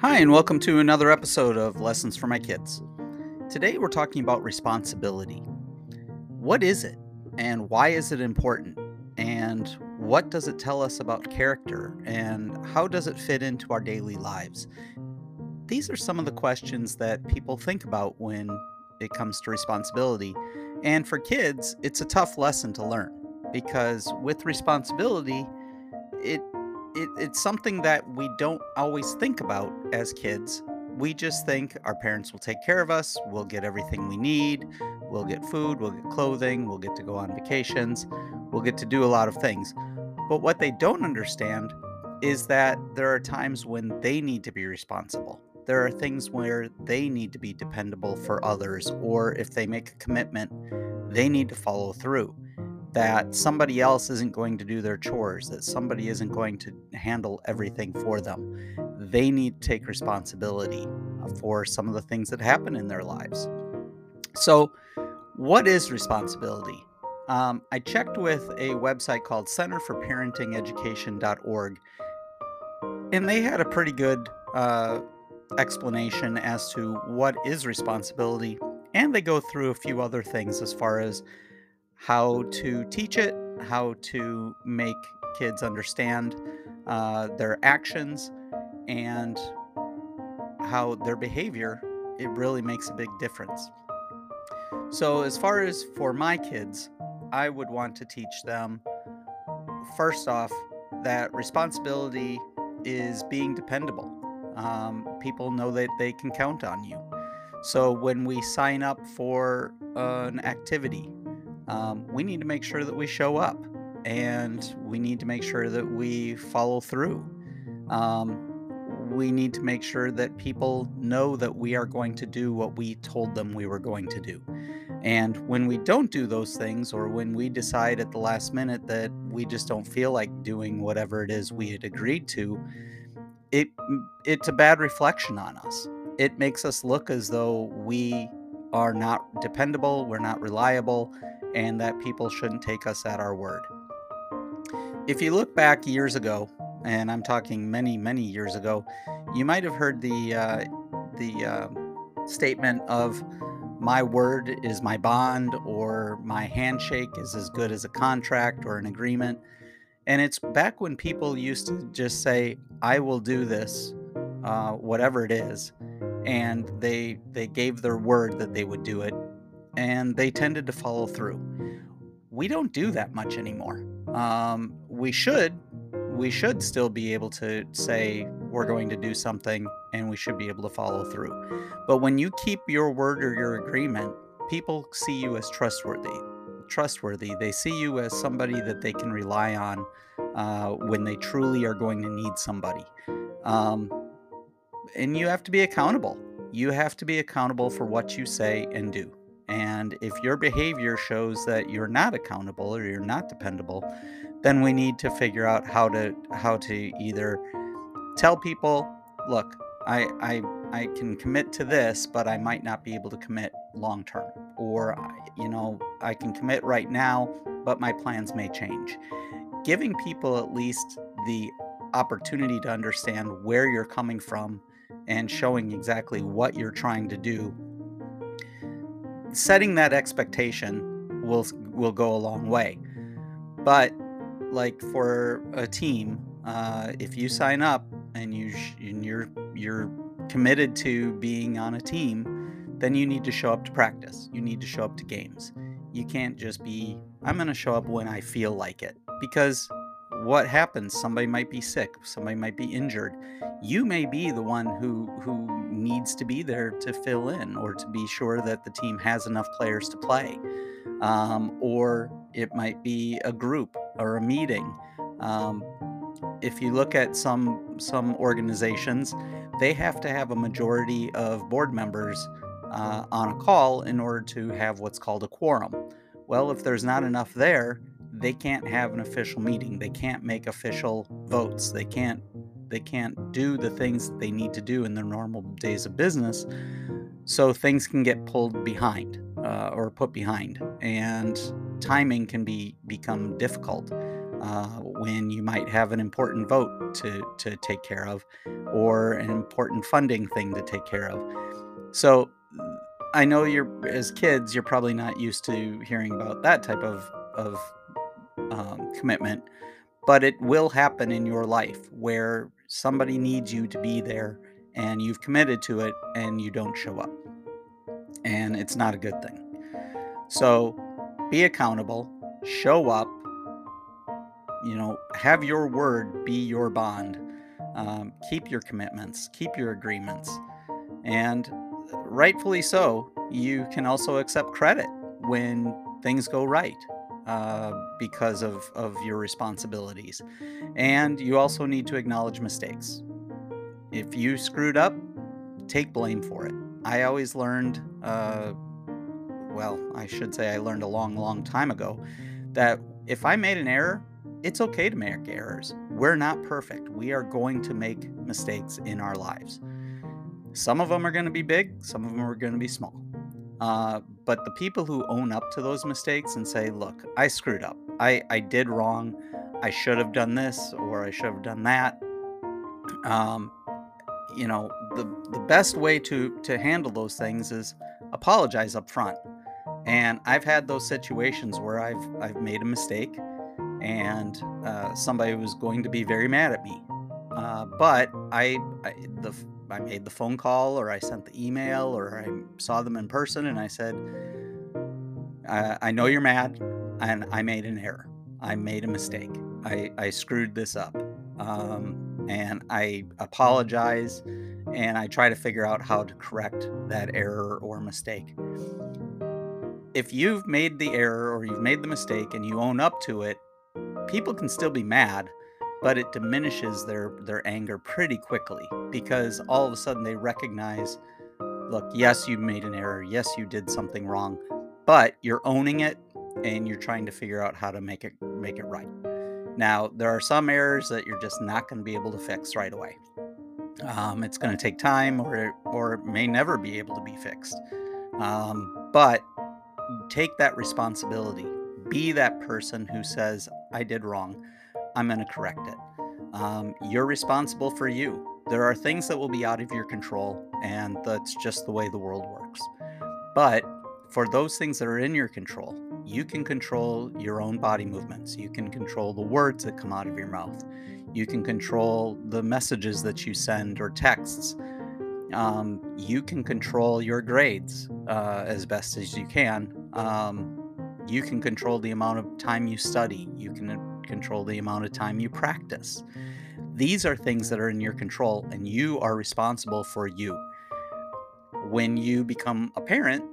Hi, and welcome to another episode of Lessons for My Kids. Today we're talking about responsibility. What is it, and why is it important? And what does it tell us about character, and how does it fit into our daily lives? These are some of the questions that people think about when it comes to responsibility. And for kids, it's a tough lesson to learn because with responsibility, it it, it's something that we don't always think about as kids. We just think our parents will take care of us, we'll get everything we need, we'll get food, we'll get clothing, we'll get to go on vacations, we'll get to do a lot of things. But what they don't understand is that there are times when they need to be responsible. There are things where they need to be dependable for others, or if they make a commitment, they need to follow through that somebody else isn't going to do their chores, that somebody isn't going to handle everything for them. They need to take responsibility uh, for some of the things that happen in their lives. So, what is responsibility? Um, I checked with a website called centerforparentingeducation.org, and they had a pretty good uh, explanation as to what is responsibility. And they go through a few other things as far as how to teach it, how to make kids understand uh, their actions, and how their behavior it really makes a big difference. So, as far as for my kids, I would want to teach them first off that responsibility is being dependable. Um, people know that they can count on you. So, when we sign up for an activity um, we need to make sure that we show up and we need to make sure that we follow through. Um, we need to make sure that people know that we are going to do what we told them we were going to do. And when we don't do those things, or when we decide at the last minute that we just don't feel like doing whatever it is we had agreed to, it it's a bad reflection on us. It makes us look as though we are not dependable, we're not reliable, and that people shouldn't take us at our word. If you look back years ago, and I'm talking many, many years ago, you might have heard the uh, the uh, statement of "my word is my bond" or "my handshake is as good as a contract or an agreement." And it's back when people used to just say, "I will do this, uh, whatever it is," and they they gave their word that they would do it and they tended to follow through. We don't do that much anymore. Um, we should, we should still be able to say we're going to do something and we should be able to follow through. But when you keep your word or your agreement, people see you as trustworthy. Trustworthy. They see you as somebody that they can rely on uh, when they truly are going to need somebody. Um, and you have to be accountable. You have to be accountable for what you say and do. And if your behavior shows that you're not accountable or you're not dependable, then we need to figure out how to how to either tell people, look, I I I can commit to this, but I might not be able to commit long term. Or you know, I can commit right now, but my plans may change. Giving people at least the opportunity to understand where you're coming from and showing exactly what you're trying to do setting that expectation will will go a long way. But like for a team, uh, if you sign up and you sh- and you're you're committed to being on a team, then you need to show up to practice. You need to show up to games. You can't just be I'm going to show up when I feel like it because what happens somebody might be sick somebody might be injured. You may be the one who who needs to be there to fill in or to be sure that the team has enough players to play. Um, or it might be a group or a meeting. Um, if you look at some some organizations they have to have a majority of board members uh, on a call in order to have what's called a quorum. Well if there's not enough there they can't have an official meeting. They can't make official votes. They can't they can't do the things they need to do in their normal days of business. So things can get pulled behind uh, or put behind, and timing can be become difficult. uh, when you might have an important vote to, to take care of or an important funding thing to take care of. So I know you're, as kids, you're probably not used to hearing about that type of, of um, commitment, but it will happen in your life where somebody needs you to be there and you've committed to it and you don't show up. And it's not a good thing. So be accountable, show up, you know, have your word be your bond. Um, keep your commitments, keep your agreements. And rightfully so, you can also accept credit when things go right uh, because of, of your responsibilities. And you also need to acknowledge mistakes. If you screwed up, take blame for it. I always learned, uh, well, I should say I learned a long, long time ago, that if I made an error, it's okay to make errors. We're not perfect. We are going to make mistakes in our lives. Some of them are going to be big, some of them are going to be small. Uh, but the people who own up to those mistakes and say, look, I screwed up. I, I did wrong. I should have done this or I should have done that. Um, you know, the, the best way to, to handle those things is apologize up front. And I've had those situations where I've I've made a mistake, and uh, somebody was going to be very mad at me. Uh, but I, I the I made the phone call or I sent the email or I saw them in person and I said, I, I know you're mad and I made an error. I made a mistake. I, I screwed this up. Um, and I apologize and I try to figure out how to correct that error or mistake. If you've made the error or you've made the mistake and you own up to it, people can still be mad, but it diminishes their their anger pretty quickly because all of a sudden they recognize look yes you made an error. Yes you did something wrong but you're owning it and you're trying to figure out how to make it make it right. Now there are some errors that you're just not going to be able to fix right away. Um, it's going to take time or or it may never be able to be fixed. Um, but take that responsibility. Be that person who says i did wrong I'm going to correct it. Um, you're responsible for you. There are things that will be out of your control, and that's just the way the world works. But for those things that are in your control, you can control your own body movements. You can control the words that come out of your mouth. You can control the messages that you send or texts. Um, you can control your grades uh, as best as you can. Um, you can control the amount of time you study. You can control the amount of time you practice. These are things that are in your control, and you are responsible for you. When you become a parent,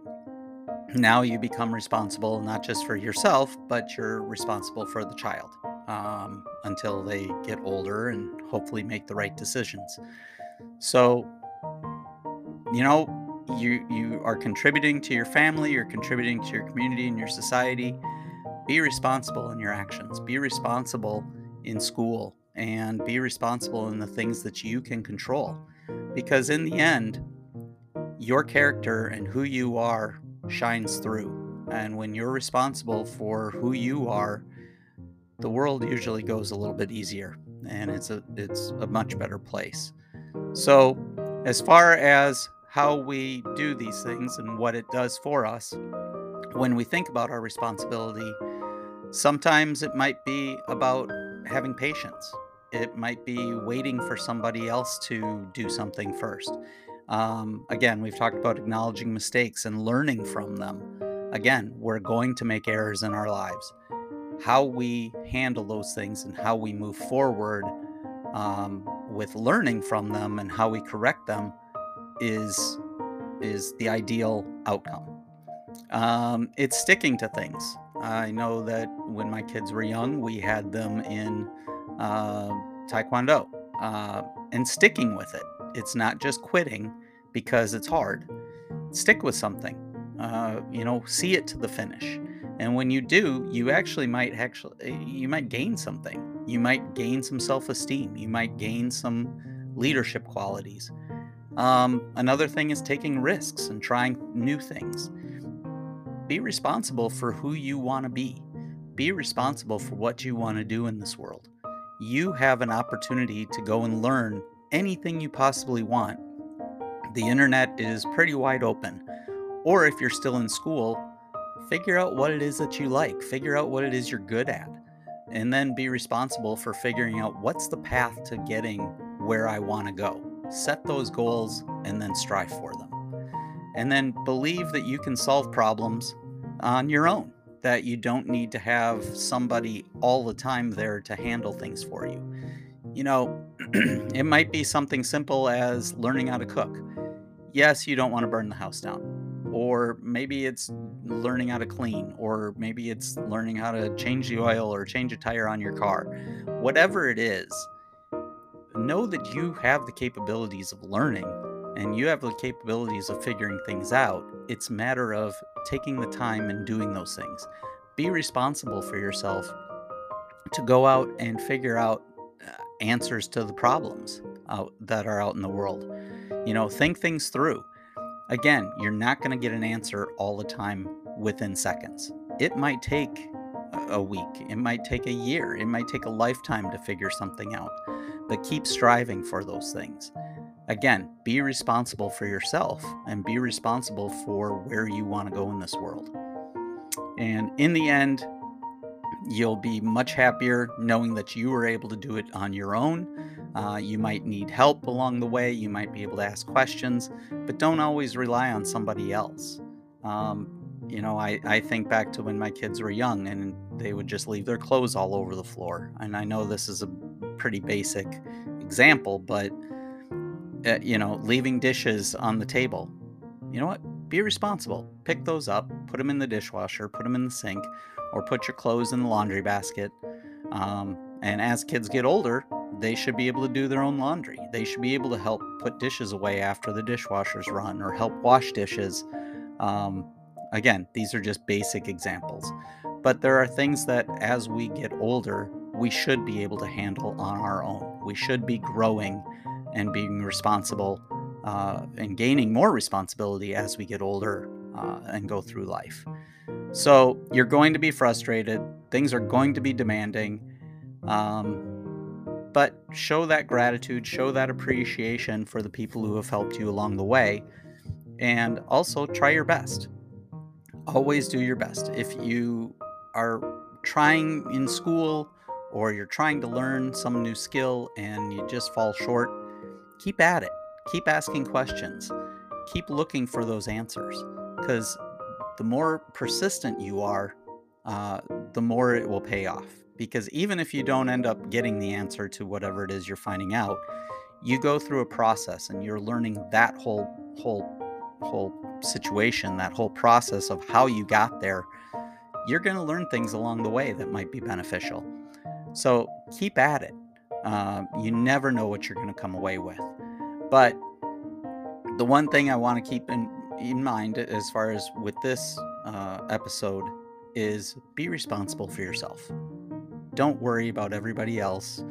now you become responsible not just for yourself, but you're responsible for the child um, until they get older and hopefully make the right decisions. So, you know, you you are contributing to your family, you're contributing to your community and your society be responsible in your actions, be responsible in school, and be responsible in the things that you can control. Because in the end, your character and who you are shines through. And when you're responsible for who you are, the world usually goes a little bit easier and it's a it's a much better place. So, as far as how we do these things and what it does for us, when we think about our responsibility Sometimes it might be about having patience. It might be waiting for somebody else to do something first. Um, again, we've talked about acknowledging mistakes and learning from them. Again, we're going to make errors in our lives. How we handle those things and how we move forward um, with learning from them and how we correct them is is the ideal outcome. Um, it's sticking to things. I know that when my kids were young, we had them in uh, Taekwondo uh, and sticking with it. It's not just quitting because it's hard. Stick with something. Uh, you know, see it to the finish. And when you do, you actually might actually eh, you might gain something. You might gain some self-esteem. You might gain some leadership qualities. Um, another thing is taking risks and trying new things be responsible for who you want to be. be responsible for what you want to do in this world. You have an opportunity to go and learn anything you possibly want. The internet is pretty wide open. Or if you're still in school, figure out what it is that you like, figure out what it is you're good at, and then be responsible for figuring out what's the path to getting where I want to go. Set those goals and then strive for them. And then believe that you can solve problems on your own, that you don't need to have somebody all the time there to handle things for you. You know, it might be something simple as learning how to cook. Yes, you don't want to burn the house down or maybe it's learning how to clean, or maybe it's learning how to change the oil or change a tire on your car. Whatever it is, know that you have the capabilities of learning and you have the capabilities of figuring things out. It's a matter of taking the time and doing those things. Be responsible for yourself to go out and figure out uh, answers to the problems out, that are out in the world. You know, think things through. Again, you're not going to get an answer all the time within seconds. It might take a week, it might take a year, it might take a lifetime to figure something out, but keep striving for those things. Again, be responsible for yourself and be responsible for where you want to go in this world. And in the end, you'll be much happier knowing that you were able to do it on your own uh, you might need help along the way. You might be able to ask questions, but don't always rely on somebody else. Um, you know, I, I think back to when my kids were young and they would just leave their clothes all over the floor. And I know this is a pretty basic example, but, uh, you know, leaving dishes on the table. You know what? Be responsible. Pick those up, put them in the dishwasher, put them in the sink, or put your clothes in the laundry basket. Um, and as kids get older, they should be able to do their own laundry. They should be able to help put dishes away after the dishwashers run or help wash dishes. Um, again, these are just basic examples. But there are things that as we get older, we should be able to handle on our own. We should be growing and being responsible uh, and gaining more responsibility as we get older uh, and go through life. So you're going to be frustrated, things are going to be demanding. Um, but show that gratitude, show that appreciation for the people who have helped you along the way, and also try your best. Always do your best. If you are trying in school or you're trying to learn some new skill and you just fall short, keep at it. Keep asking questions. Keep looking for those answers because the more persistent you are, uh, the more it will pay off because even if you don't end up getting the answer to whatever it is you're finding out you go through a process and you're learning that whole whole whole situation that whole process of how you got there you're going to learn things along the way that might be beneficial so keep at it uh, you never know what you're going to come away with but the one thing i want to keep in, in mind as far as with this uh, episode is be responsible for yourself don't worry about everybody else.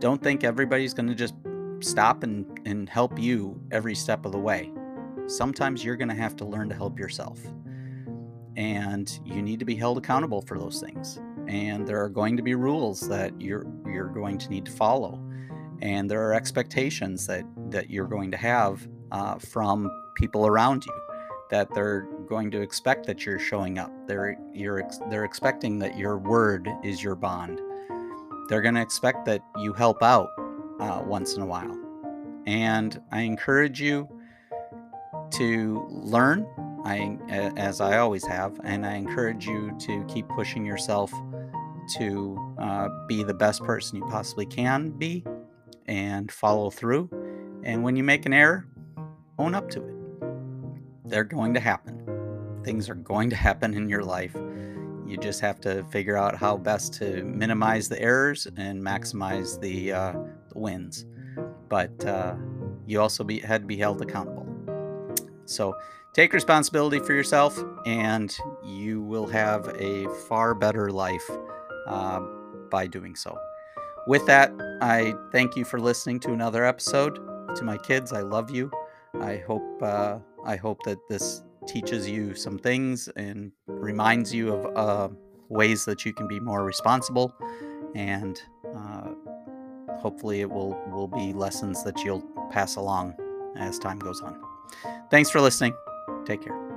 Don't think everybody's going to just stop and, and help you every step of the way. Sometimes you're going to have to learn to help yourself. And you need to be held accountable for those things. And there are going to be rules that you're you're going to need to follow. And there are expectations that, that you're going to have uh, from people around you that they're going to expect that you're showing up. They're you're they're expecting that your word is your bond they're going to expect that you help out uh, once in a while. And I encourage you to learn, I, as I always have, and I encourage you to keep pushing yourself to uh, be the best person you possibly can be and follow through. And when you make an error, own up to it. They're going to happen. Things are going to happen in your life you just have to figure out how best to minimize the errors and maximize the, uh, the wins. But uh, you also be, had to be held accountable. So take responsibility for yourself, and you will have a far better life uh, by doing so. With that, I thank you for listening to another episode. To my kids, I love you. I hope uh, I hope that this teaches you some things and reminds you of uh, ways that you can be more responsible, and uh, hopefully it will will be lessons that you'll pass along as time goes on. Thanks for listening. Take care.